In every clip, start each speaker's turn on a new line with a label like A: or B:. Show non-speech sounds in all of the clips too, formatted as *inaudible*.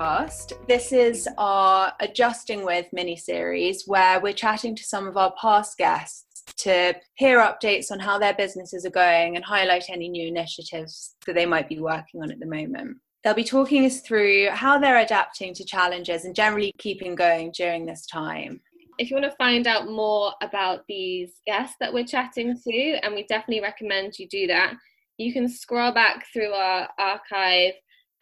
A: podcast. This is our Adjusting With mini series where we're chatting to some of our past guests to hear updates on how their businesses are going and highlight any new initiatives that they might be working on at the moment. They'll be talking us through how they're adapting to challenges and generally keeping going during this time.
B: If you want to find out more about these guests that we're chatting to, and we definitely recommend you do that, you can scroll back through our archive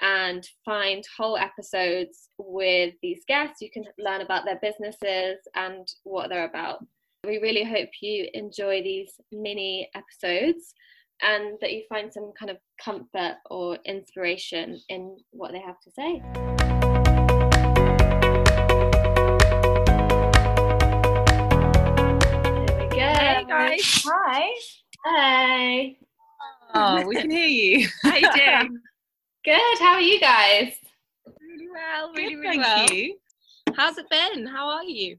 B: and find whole episodes with these guests. You can learn about their businesses and what they're about. We really hope you enjoy these mini episodes and that you find some kind of comfort or inspiration in what they have to say. There we go.
C: Hey guys.
A: Hi.
B: Hey.
C: Oh, we can hear you. How you doing? *laughs*
B: Good. How are you guys?
C: really well, really,
A: Good,
C: really
A: thank
C: well.
A: you.
C: How's it been? How are you?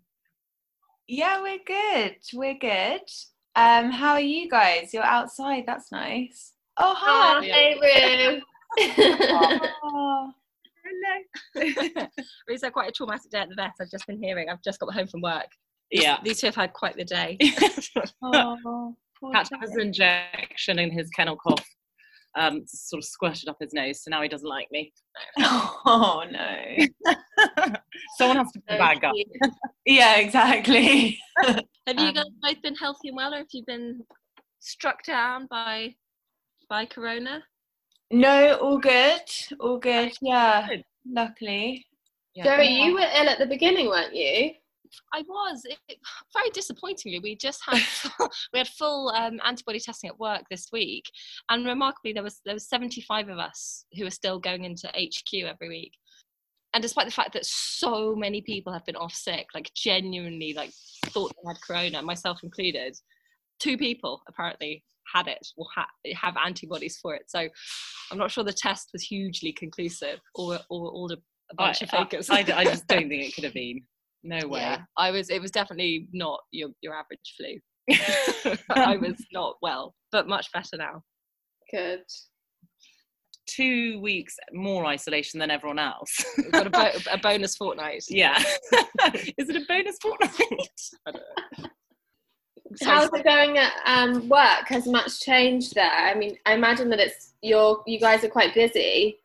A: Yeah, we're good. We're good. Um, how are you guys? You're outside. That's nice. Oh,
B: Oh,
A: hi.
B: hey, Rue.
A: Oh,
C: It was uh, quite a traumatic day at the vet. I've just been hearing. I've just got home from work.
D: Yeah.
C: These two have had quite the day. *laughs* *laughs*
A: oh, poor
D: Had to have
A: Jack.
D: an injection in his kennel cough. Um, sort of squirted up his nose, so now he doesn't like me. *laughs*
A: Oh no. *laughs*
D: Someone has to bag up. *laughs*
A: Yeah, exactly.
C: Have you
A: Um,
C: guys both been healthy and well, or have you been struck down by by corona?
A: No, all good. All good. Yeah.
D: Good.
A: Luckily.
B: Joey, you were ill at the beginning, weren't you?
C: I was. It, it- very disappointingly, we just had *laughs* we had full um, antibody testing at work this week, and remarkably, there was there was seventy five of us who are still going into HQ every week. And despite the fact that so many people have been off sick, like genuinely, like thought they had corona, myself included, two people apparently had it or ha- have antibodies for it. So I'm not sure the test was hugely conclusive, or or all a
D: I,
C: bunch of
D: I,
C: fakers.
D: I, I just *laughs* don't think it could have been. No way.
C: Yeah, I was. It was definitely not your your average flu. *laughs* I was not well, but much better now.
B: Good.
D: Two weeks more isolation than everyone else.
C: We've got a, bo- *laughs* a bonus fortnight.
D: yeah. *laughs* Is it a bonus fortnight?
C: I don't know.
B: How's it going at um, work? Has much changed there? I mean, I imagine that it's you're you guys are quite busy.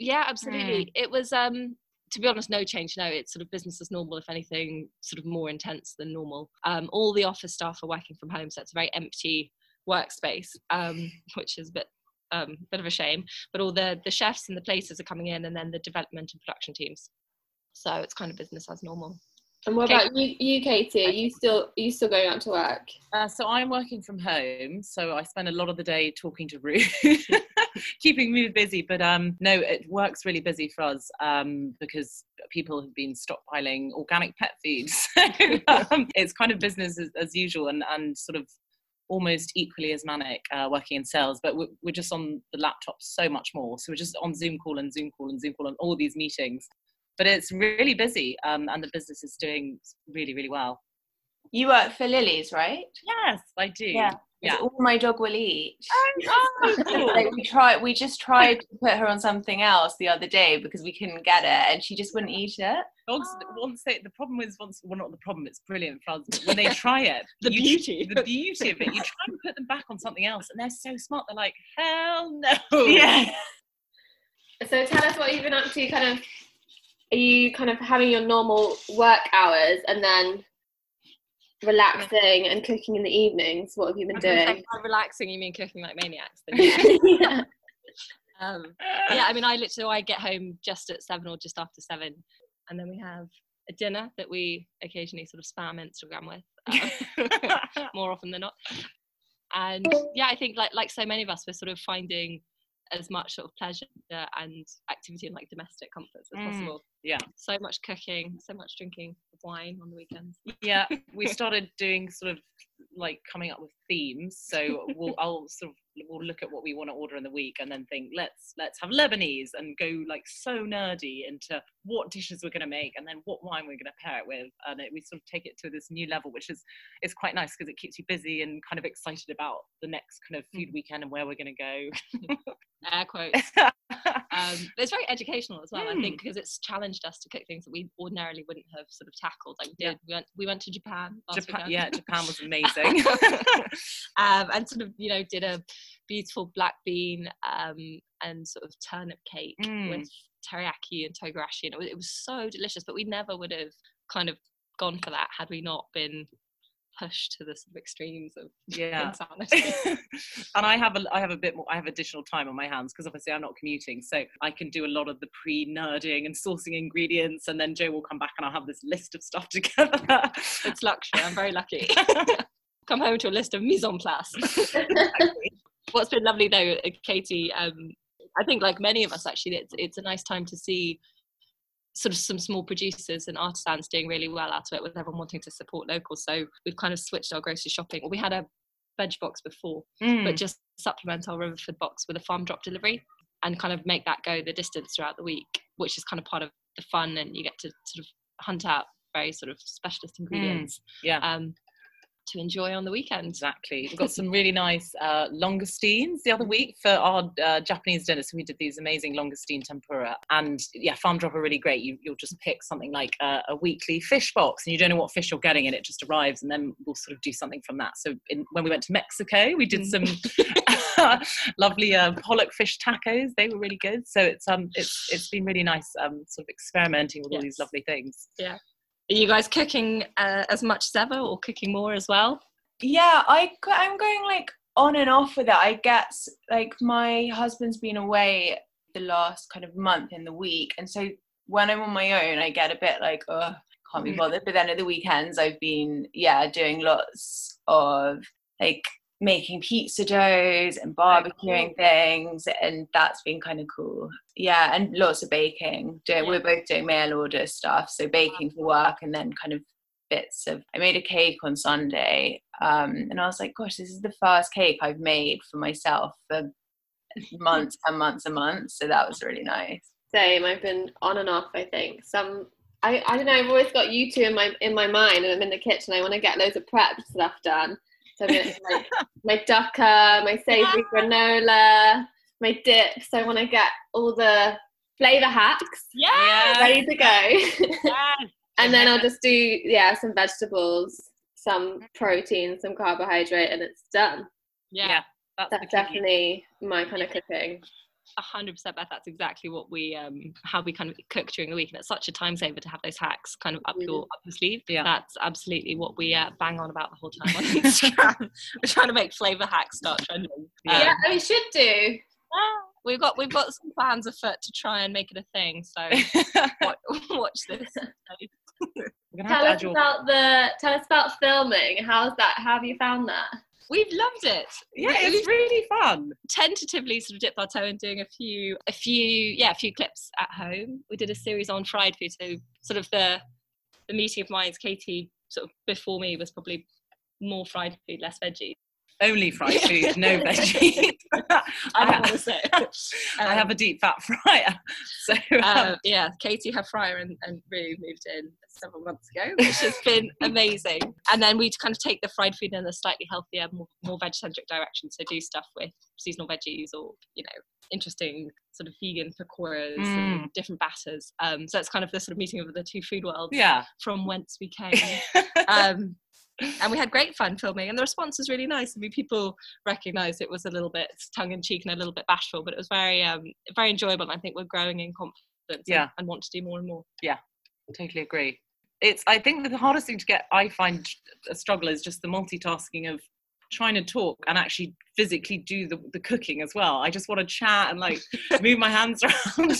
C: Yeah, absolutely. It was. um to be honest, no change. No, it's sort of business as normal. If anything, sort of more intense than normal. Um, all the office staff are working from home, so it's a very empty workspace, um, *laughs* which is a bit um, bit of a shame. But all the the chefs and the places are coming in, and then the development and production teams. So it's kind of business as normal.
B: And what
C: Kate-
B: about you, you, Katy? Are you still are you still going out to work?
D: Uh, so I'm working from home, so I spend a lot of the day talking to Rue, *laughs* keeping me busy. But um, no, it works really busy for us um, because people have been stockpiling organic pet food. *laughs* So um, it's kind of business as, as usual, and and sort of almost equally as manic uh, working in sales. But we're, we're just on the laptop so much more. So we're just on Zoom call and Zoom call and Zoom call and all these meetings. But it's really busy, um, and the business is doing really, really well.
A: You work for Lily's, right?
D: Yes, I do.
A: Yeah.
D: Yeah.
A: All my dog will eat.
D: Oh, *laughs* cool.
A: like we tried we just tried to put her on something else the other day because we couldn't get it and she just wouldn't eat it.
D: Dogs, ah. once they, the problem is once, well, not the problem, it's brilliant for us. but When they *laughs* try it,
C: The
D: you-
C: beauty.
D: the beauty of it, you try and put them back on something else, and they're so smart. They're like, hell no. *laughs*
B: So tell us what you've been up to. Kind of, are you kind of having your normal work hours and then relaxing and cooking in the evenings? What have you been doing?
C: By relaxing, you mean cooking like maniacs? *laughs* yeah. um, yeah, I mean, I literally I get home just at seven or just after seven, and then we have a dinner that we occasionally sort of spam Instagram with, um, *laughs* more often than not. And yeah, I think like like so many of us, we're sort of finding as much sort of pleasure and activity and like domestic comforts as
D: Mm.
C: possible.
D: Yeah.
C: So much cooking, so much drinking wine on the weekends.
D: yeah, we *laughs* started doing sort of like coming up with themes. So we'll *laughs* I'll sort of we'll look at what we want to order in the week and then think let's let's have Lebanese and go like so nerdy into what dishes we're going to make and then what wine we're going to pair it with and it, we sort of take it to this new level, which is is quite nice because it keeps you busy and kind of excited about the next kind of food mm. weekend and where we're going to go. *laughs*
C: Air quotes. *laughs* Um, but it's very educational as well, I
D: Mm.
C: think, because it's challenged us to cook things that we ordinarily wouldn't have sort of tackled. Like we
D: Yeah.
C: did, we went, we went to Japan.
D: Japan,
C: weekend.
D: yeah, Japan was *laughs* amazing. *laughs*
C: um, and sort of, you know, did a beautiful black bean um, and sort of turnip cake
D: Mm.
C: with teriyaki and togarashi. And it was, it was so delicious, but we never would have kind of gone for that had we not been pushed to the sort of extremes of
D: yeah.
C: insanity. *laughs* *laughs*
D: and I have a I have a bit more I have additional time on my hands because obviously I'm not commuting, so I can do a lot of the pre-nerding and sourcing ingredients, and then Joe will come back and I'll have this list of stuff *laughs* together.
C: it's luxury. I'm very lucky. Come home to a list of mise en place. What's been lovely though, uh, Katy, um, I think like many of us actually, it's, it's a nice time to see sort of some small producers and artisans doing really well out of it with everyone wanting to support local. So we've kind of switched our grocery shopping. Well, we had a veg box before,
D: Mm.
C: but just supplement our Riverford box with a Farmdrop delivery and kind of make that go the distance throughout the week, which is kind of part of the fun and you get to sort of hunt out very sort of specialist ingredients
D: yeah.
C: um, to enjoy on the weekend.
D: Exactly. We've got *laughs* some really nice uh, langoustines the other week for our uh, Japanese dinner. So we did these amazing langoustine tempura, and yeah, Farmdrop are really great. You, you'll just pick something like a, a weekly fish box, and you don't know what fish you're getting, and it just arrives, and then we'll sort of do something from that. So in, when we went to Mexico, we did some *laughs* *laughs* lovely uh, pollock fish tacos. They were really good. So it's um it's it's been really nice um sort of experimenting with all these lovely things.
C: Are you guys cooking uh, as much as ever or cooking more as well?
A: Yeah, I I'm going like on and off with it. I guess like my husband's been away the last kind of month in the week, and so when I'm on my own, I get a bit like, oh, can't be
D: Mhm.
A: bothered. But then at the weekends, I've been yeah doing lots of like making pizza doughs and barbecuing things, and that's been kind of cool. Yeah, and lots of baking. Doing, We're both doing mail order stuff, so baking for work, and then kind of bits of I made a cake on Sunday um, and I was like gosh this is the first cake I've made for myself for *laughs* months and months and months so that was really nice
B: Same. I've been on and off. I think some. I, I don't know. I've always got you two in my in my mind, and I'm in the kitchen. I want to get loads of prep stuff done. So I'm *laughs* like my dukkah, my savory granola, my dips. I want to get all the flavor hacks
C: Yeah.
B: ready to go, *laughs* and then I'll just do yeah some vegetables, some protein, some carbohydrate, and it's done.
C: Yeah.
D: Yeah. That's,
B: That's definitely my kind of cooking.
C: A hundred percent, Beth. That's exactly what we um how we kind of cook during the week, and it's such a time saver to have those hacks kind of up your up your sleeve.
D: Yeah.
C: That's absolutely what we uh, bang on about the whole time on *laughs* Instagram. We're trying to make flavor hacks start trending.
D: Yeah.
C: Um,
B: yeah, we should do.
C: we've got we've got some plans afoot to try and make it a thing. So *laughs* watch, watch this. *laughs*
D: We're gonna have
B: Tell us
D: your
B: about the tell us about filming. How's that? How have you found that?
C: We've loved it.
D: yeah,
C: We-
D: it's really fun.
C: tentatively sort of dipped our toe in doing a few a few yeah a few clips at home we did a series on fried food so sort of the the meeting of minds katy sort of before me was probably more fried food less veggie
D: Only fried food, no *laughs* veggies.
C: i to say *laughs*
D: I have a deep fat fryer, *laughs* so
C: uh,
D: um,
C: yeah, Katy, her fryer and, and Rue moved in several months ago, which has been amazing. And then we kind of take the fried food in a slightly healthier, more, more veg-centric direction. So do stuff with seasonal veggies or, you know, interesting sort of vegan pakoras and different batters. Um, so it's kind of the sort of meeting of the two food worlds
D: yeah.
C: from whence we came. um, and we had great fun filming, and the response was really nice. I mean, people recognised it was a little bit tongue in cheek and a little bit bashful, but it was very, um, very enjoyable. And I think we're growing in confidence and-
D: Yeah.
C: and, want to do more and more. Yeah.
D: Totally agree. It's I think the hardest thing to get I find a struggle is just the multitasking of trying to talk and actually physically do the, the cooking as well. I just want to chat and like move my hands *laughs* around.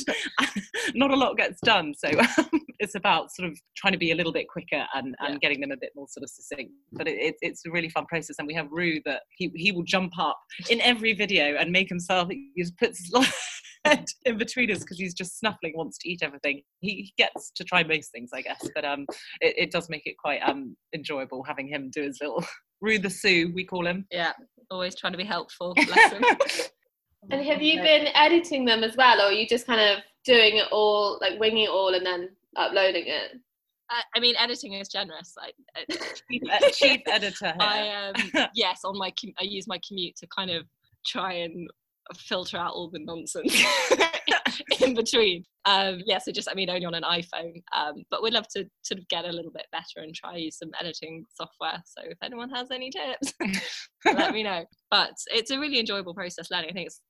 D: *laughs* Not a lot gets done. So um, it's about sort of trying to be a little bit quicker and, and
C: Yeah.
D: getting them a bit more sort of succinct. But it, it, it's a really fun process. And we have Rue that he, he will jump up in every video and make himself, he just puts his *laughs* head in between us because he's just snuffling, wants to eat everything. He, he gets to try most things, I guess. But um, it, it does make it quite um enjoyable having him do his little Rue the Sue, we call him.
C: Yeah, always trying to be helpful. *laughs*
B: And have you been editing them as well, or are you just kind of doing it all, like winging it all, and then uploading it?
C: I, I mean, editing is generous. I, I,
D: Uh, *laughs* Chief editor here.
C: I um, *laughs* yes, on my com- I use my commute to kind of try and filter out all the nonsense *laughs* *laughs* in between. Um, yeah, so just I mean only on an iPhone, um, but we'd love to sort of get a little bit better and try use some editing software. So if anyone has any tips, *laughs* let me know. But it's a really enjoyable process learning. I think it's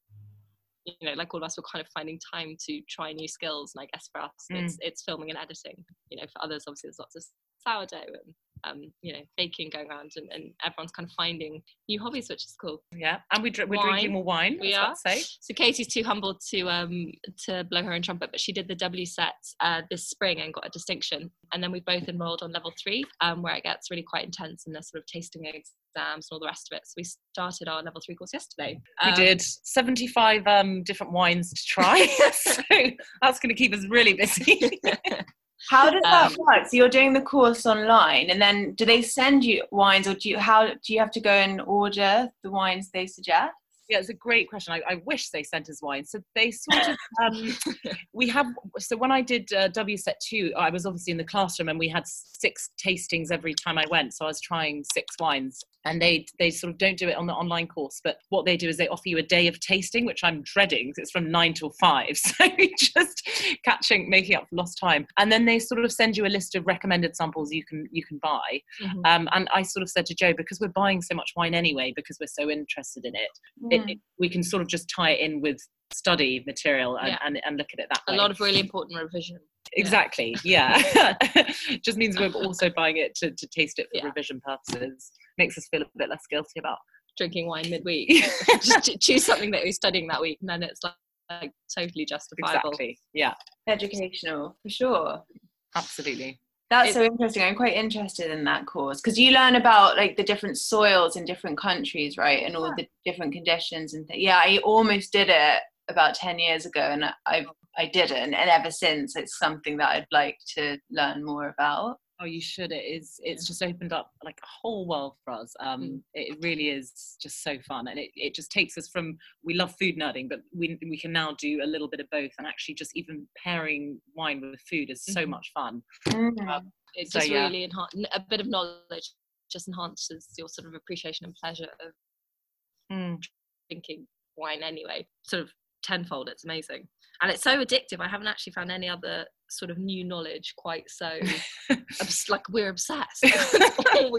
C: you know like all of us we're kind of finding time to try new skills and i guess for us mm. it's it's filming and editing you know for others obviously there's lots of sourdough and um, you know, baking going around, and, and, everyone's kind of finding new hobbies, which is cool.
D: Yeah, and we dr- we're wine. drinking more wine.
C: We are. So Katy's too humble to um to blow her own trumpet, but she did the WSET uh, this spring and got a distinction. And then we both enrolled on level three, um, where it gets really quite intense and there's sort of tasting exams and all the rest of it. So we started our level three course yesterday.
D: Um, we did 75 um, different wines to try. *laughs* so that's going to keep us really busy. *laughs*
A: How does that um, work? So you're doing the course online, and then do they send you wines, or do you how do you have to go and order the wines they suggest?
D: Yeah, it's a great question. I, I wish they sent us wine. So they sort of um, *laughs* we have. So when I did uh, WSET two, I was obviously in the classroom, and we had six tastings every time I went. So I was trying six wines and they they sort of don't do it on the online course but what they do is they offer you a day of tasting which i'm dreading it's from nine till five *laughs* so just catching making up for lost time and then they sort of send you a list of recommended samples you can you can buy mm-hmm. um, and i sort of said to joe because we're buying so much wine anyway because we're so interested in it, mm. it, it we can sort of just tie it in with study material and, yeah. and, and, look at it that
C: way. A lot of really important revision.
D: Exactly, yeah. yeah. *laughs* just means we're also buying it to, to taste it for yeah. revision purposes makes us feel a bit less guilty about
C: drinking wine midweek. *laughs* Just *laughs* choose something that we're studying that week, and then it's like, like totally justifiable.
D: Exactly. Yeah.
A: Educational for sure.
D: Absolutely.
A: That's it's, so interesting. I'm quite interested in that course because you learn about like the different soils in different countries, right, and all yeah. the different conditions and th- yeah. I almost did it about ten years ago, and I I didn't, and ever since it's something that I'd like to learn more about
D: oh you should it is it's just opened up like a whole world for us um mm. it really is just so fun and it, it just takes us from we love food nerding but we, we can now do a little bit of both and actually just even pairing wine with food is so mm-hmm. much fun
C: mm-hmm. um, it so, just yeah. really enhance a bit of knowledge just enhances your sort of appreciation and pleasure of mm. drinking wine anyway sort of tenfold it's amazing. And it's so addictive i haven't actually found any other sort of new knowledge quite so *laughs* like we're obsessed. *laughs* *laughs*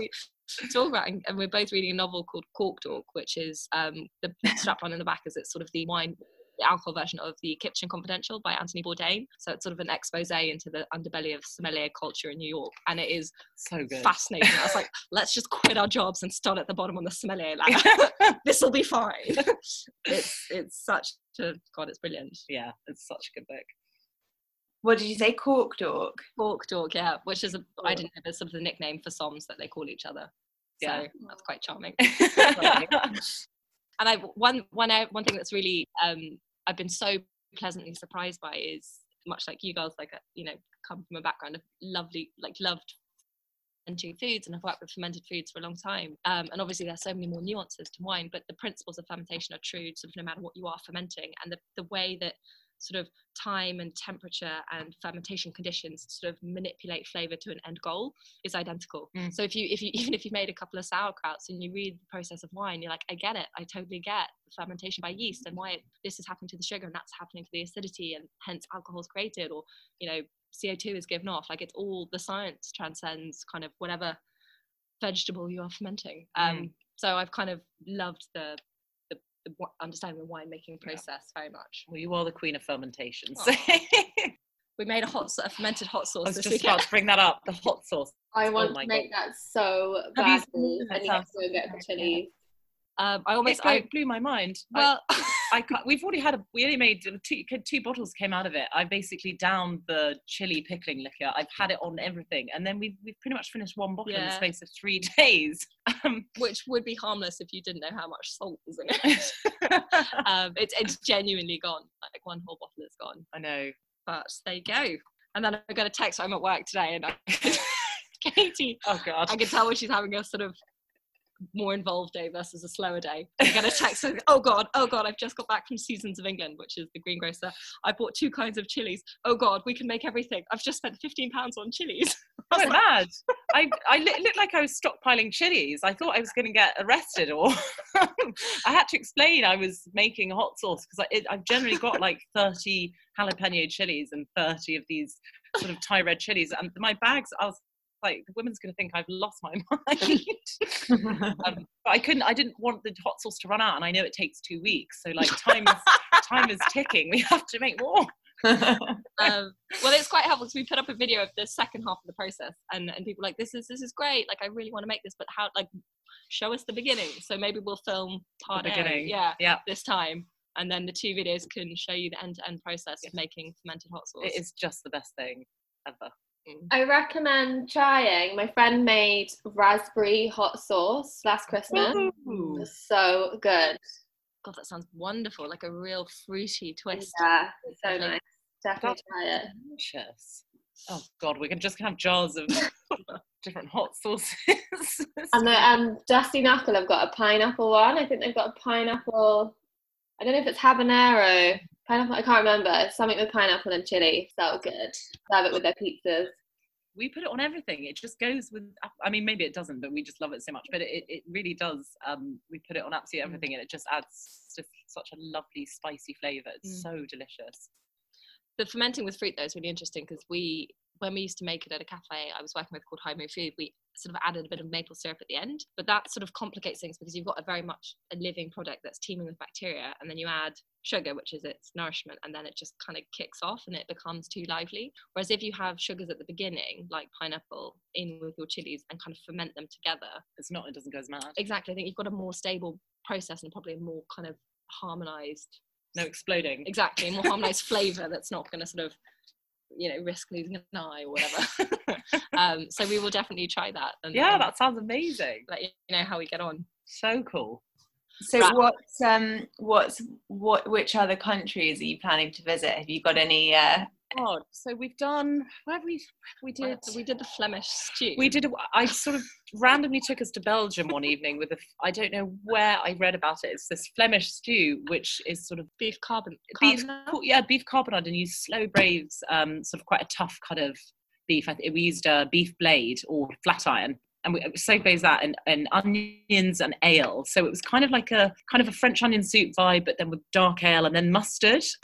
C: We talk about and we're both reading a novel called cork dork which is um the strapline in the back is it's sort of the wine the alcohol version of the Kitchen Confidential by Anthony Bourdain. So it's sort of an expose into the underbelly of sommelier culture in New York, and it is
D: so good,
C: fascinating. I was like, *laughs* let's just quit our jobs and start at the bottom on the sommelier *laughs* ladder. this will be fine. it's it's such a god, it's brilliant.
D: Yeah, it's such a good book
A: what did you say? Cork Dork.
C: Cork Dork, yeah, which is a oh. I didn't know it's sort of the nickname for Soms that they call each other. So yeah. that's quite charming. *laughs* and I one one one thing that's really um, I've been so pleasantly surprised by is much like you girls, like uh, you know, come from a background of lovely, like loved fermenting foods and I've worked with fermented foods for a long time. Um, and obviously there's so many more nuances to wine, but the principles of fermentation are true sort of no matter what you are fermenting. And the, the way that sort of time and temperature and fermentation conditions sort of manipulate flavor to an end goal is identical mm. so if you if you *laughs* even if you made a couple of sauerkrauts and you read the process of wine you're like i get it i totally get the fermentation by yeast and why it, this is happening to the sugar and that's happening to the acidity and hence alcohol is created or you know co2 is given off like it's all the science transcends kind of whatever vegetable you are fermenting mm. um so i've kind of loved the understanding the winemaking process yeah. very much.
D: Well, you are the queen of fermentation.
C: So. *laughs* we made a hot, a fermented hot sauce.
D: I was just weekend. about to bring that up. The hot sauce.
B: I oh want oh to make God. that so badly. I need to go get the chili.
C: Um, I almost
D: it I, blew my mind.
C: Well,
D: I, *laughs* I we've already had a we only made two two bottles came out of it. I basically downed the chili pickling liquor. I've had it on everything, and then we've we've pretty much finished one bottle in the space of three *laughs* days.
C: Um, Which would be harmless if you didn't know how much salt was in it. *laughs* um, it's it's genuinely gone. Like one whole bottle is gone.
D: I know,
C: but there you go. And then I got a text. I'm at work today, and I, Katy.
D: Oh God!
C: I can tell when she's having a sort of more involved day versus a slower day. I get a text, oh God, oh God, I've just got back from Seasons of England, which is the greengrocer. I bought two kinds of chilies. Oh God, we can make everything. I've just spent 15 pounds on chilies. *laughs*
D: I went mad. I, I li- looked like I was stockpiling chilies. I thought I was going to get arrested, or *laughs* I had to explain I was making hot sauce because I've generally got like 30 jalapeno chilies and 30 of these sort of Thai red chilies. And my bags, I was like, the woman's going to think I've lost my *laughs* mind. *laughs* um, but I couldn't, I didn't want the hot sauce to run out, and I know it takes two weeks. So like *laughs* time is time is ticking. We have to make more.
C: um, well, it's quite helpful because we put up a video of the second half of the process, and and people like this is this is great. Like I really want to make this, but how like show us the beginning. So maybe we'll film part
D: the beginning.
C: A, yeah,
D: yeah,
C: this time, and then the two videos can show you the end to end process yes. of making fermented hot sauce.
D: It is just the best thing ever.
B: Mm. I recommend trying. My friend made raspberry hot sauce last Christmas. Ooh. So good.
C: God, that sounds wonderful. Like a real fruity twist.
B: Yeah, so nice. Definitely try it.
D: Delicious. Oh God, we can just have jars of *laughs* different hot sauces.
B: and the um, Dusty Knuckle have got a pineapple one. I think they've got a pineapple. I don't know if it's habanero. Pineapple. I can't remember. Something with pineapple and chili. So good. Serve it with their pizzas
D: we put it on everything. It just goes with. I mean, maybe it doesn't, but we just love it so much. But it, it really does. Um, we put it on absolutely mm. everything, and it just adds just such a lovely spicy flavour. It's mm. so delicious.
C: The fermenting with fruit though is really interesting because we when we used to make it at a cafe I was working with called High Mood Food, we sort of added a bit of maple syrup at the end. But that sort of complicates things because you've got a very much a living product that's teeming with bacteria, and then you add sugar, which is its nourishment, and then it just kind of kicks off and it becomes too lively. Whereas if you have sugars at the beginning, like pineapple, in with your chilies and kind of ferment them together,
D: it's not, it doesn't go as mad.
C: Exactly. I think you've got a more stable process and probably a more kind of harmonized.
D: No exploding.
C: Exactly. More harmonized *laughs* flavor that's not going to sort of you know risk losing an eye or whatever. *laughs* Um, so we will definitely try that
D: and, yeah and that sounds amazing.
C: let you know how we get on.
D: So cool.
A: So right. what's um what's what which other countries are you planning to visit? Have you got any uh
D: God. So we've done. Where we we did
C: we did the Flemish stew.
D: We did. I sort of randomly took us to Belgium one evening with a. I don't know where I read about it. It's this Flemish stew, which is sort of
C: beef carbon.
D: Beef, yeah, beef carbonade, and you slow braise. Um, sort of quite a tough kind of beef. I we used a beef blade or flat iron, and we so glazed that and, and onions and ale. So it was kind of like a kind of a French onion soup vibe, but then with dark ale and then mustard. *laughs*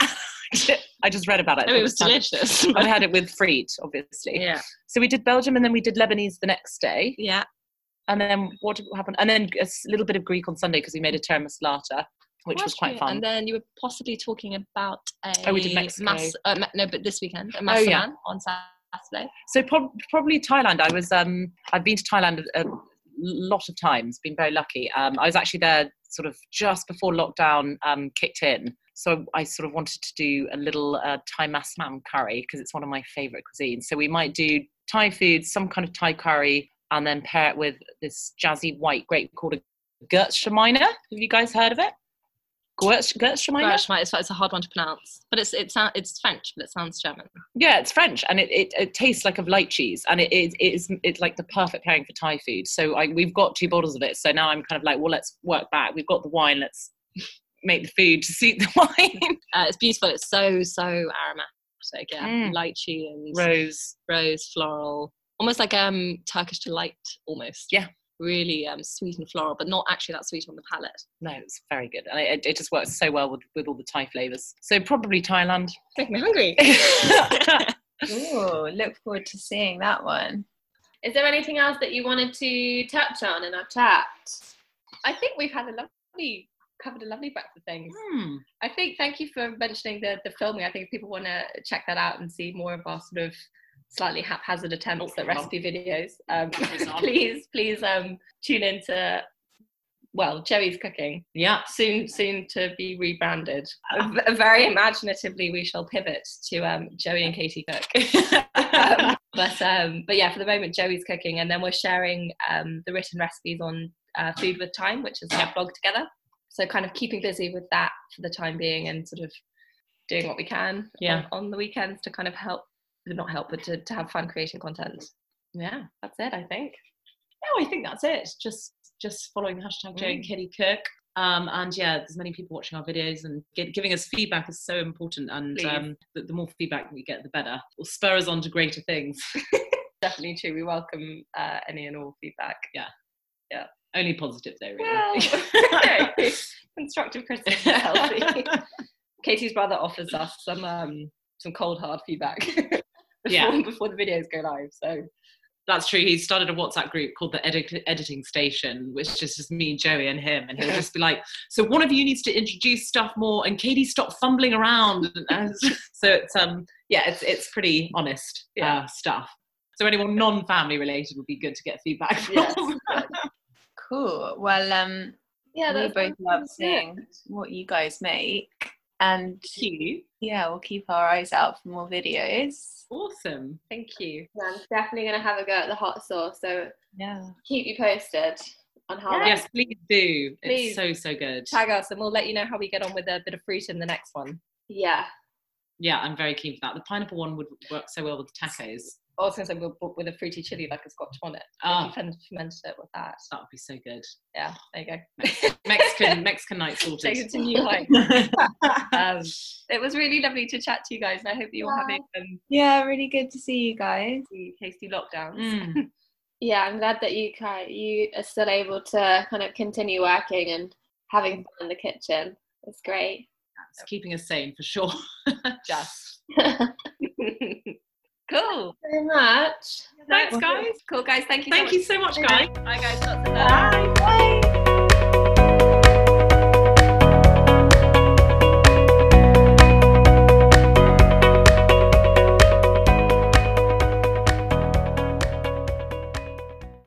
D: *laughs* I just read about it.
C: It was delicious. *laughs*
D: I had it with *laughs* frites, obviously.
C: Yeah.
D: So we did Belgium and then we did Lebanese the next day.
C: Yeah.
D: And then what happened? And then a little bit of Greek on Sunday because we made a taramasalata, which was quite fun.
C: And then you were possibly talking about a
D: oh, we did Mexico. Mas-
C: uh, no, but this weekend, a oh, yeah. on Saturday.
D: So pro- probably Thailand. I was um I've been to Thailand a, a lot of times. Been very lucky. Um, I was actually there sort of just before lockdown um, kicked in. So I sort of wanted to do a little uh, Thai massaman curry because it's one of my favorite cuisines. So we might do Thai food, some kind of Thai curry, and then pair it with this jazzy white grape called a Gewürztraminer. Have you guys heard of it? Gewürztraminer?
C: It's, it's a hard one to pronounce, but it's it's it's French, but it sounds German.
D: Yeah, it's French, and it, it, it tastes like a light cheese, and it is it is it's like the perfect pairing for Thai food. So I, we've got two bottles of it. So now I'm kind of like, well, let's work back. We've got the wine. Let's make the food to suit the *laughs* wine.
C: Uh, it's beautiful. It's so so aromatic. Yeah, mm. lychee and
D: rose,
C: rose, floral, almost like um Turkish delight, almost.
D: Yeah,
C: really um, sweet and floral, but not actually that sweet on the palate.
D: No, it's very good, and it, it just works so well with, with all the Thai flavors. So probably Thailand. *laughs*
C: Making me hungry. *laughs*
A: Ooh, look forward to seeing that one.
B: Is there anything else that you wanted to touch on in our chat? I think we've had a lovely covered a lovely breadth of things.
D: Hmm.
B: I think thank you for mentioning the the filming. I think if people want to check that out and see more of our sort of slightly haphazard attempts at recipe videos, um, *laughs* please please um, tune into well, Joey's cooking.
D: Yeah.
B: Soon, soon to be rebranded. very imaginatively, we shall pivot to um, Joey and Katy cook. *laughs* um, but um, but yeah, for the moment, Joey's cooking, and then we're sharing um, the written recipes on uh, Food with Time, which is our blog together so kind of keeping busy with that for the time being and sort of doing what we can
D: yeah.
B: on, on the weekends to kind of help not help but to, to have fun creating content yeah that's it i think
D: no i think that's it just just following the hashtag joe and mm. kitty cook um, and yeah, there's many people watching our videos and get, giving us feedback is so important. And um, the, the, more feedback we get, the better. Will spur us on to greater things. *laughs* *laughs*
C: definitely true. We welcome uh, any and all feedback.
D: Only positive though, really.
C: Well, *laughs* constructive criticism is healthy. *laughs* Katy's brother offers us some um, some cold hard feedback *laughs* before,
D: Yeah.
C: before the videos go live. So
D: That's true. He started a WhatsApp group called the Edit- Editing Station, which is just me, Joey, and him. And he'll just be like, "So one of you needs to introduce stuff more, and Katie, stop fumbling around." So it's um, yeah, it's it's pretty honest
C: Yeah.
D: uh, stuff. So anyone non-family related would be good to get feedback from.
C: yes,
A: Cool. Well, um,
B: Yeah,
A: we
B: that's
A: both love
B: good.
A: seeing what you guys make, and
D: Cute.
A: yeah, we'll keep our eyes out for more videos.
D: Awesome.
C: thank you.
B: Yeah, I'm definitely gonna have a go at the hot sauce. So
D: Yeah.
B: keep you posted on how. that-
D: Yes, please do.
C: Please.
D: It's so so good.
C: Tag us, and we'll let you know how we get on with a bit of fruit in the next one.
B: Yeah.
D: Yeah, I'm very keen for that. The pineapple one would work so well with the tacos.
C: I was going to say we'll, with a fruity chili like a Scotch bonnet.
D: Ah.
C: If you ferment- fermented it with that.
D: That would be so good.
C: Yeah, there you go.
D: Mexican Mexican night *laughs*
C: Take it to new heights. *laughs* um, it was really lovely to chat to you guys, and I hope you're
A: Yeah.
C: having um,
A: Yeah, really good to see you guys.
C: tasty lockdowns.
D: Mm. *laughs*
B: Yeah, I'm glad that you kind you are still able to kind of continue working and having fun in the kitchen. It's great.
D: It's keeping us sane for sure.
C: Just
B: Thank
C: Cool.
B: Thank much.
D: Thanks, guys.
C: Cool, guys. Thank you.
D: Thank
C: so
D: you so much, guys.
C: Bye, guys. Bye.
D: Bye.